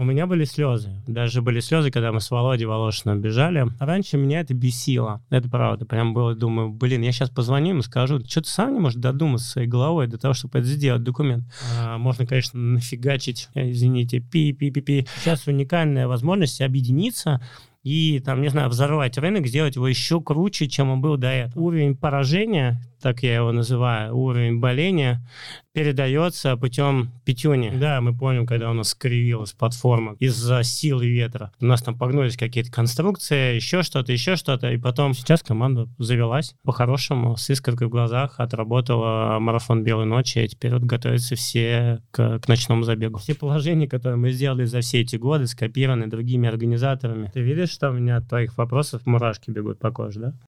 У меня были слезы. Даже были слезы, когда мы с Володей Волошиным бежали. Раньше меня это бесило. Это правда. Прям было, думаю, блин, я сейчас позвоню ему, скажу, что ты сам не можешь додуматься своей головой до того, чтобы это сделать, документ. А, можно, конечно, нафигачить, извините, пи-пи-пи-пи. Сейчас уникальная возможность объединиться и, там, не знаю, взорвать рынок, сделать его еще круче, чем он был до этого. Уровень поражения так я его называю, уровень боления, передается путем пятюни. Да, мы помним, когда у нас скривилась платформа из-за силы ветра. У нас там погнулись какие-то конструкции, еще что-то, еще что-то. И потом сейчас команда завелась по-хорошему, с искоркой в глазах, отработала марафон белой ночи, и теперь вот готовятся все к, к ночному забегу. Все положения, которые мы сделали за все эти годы, скопированы другими организаторами. Ты видишь, что у меня от твоих вопросов мурашки бегут по коже, да?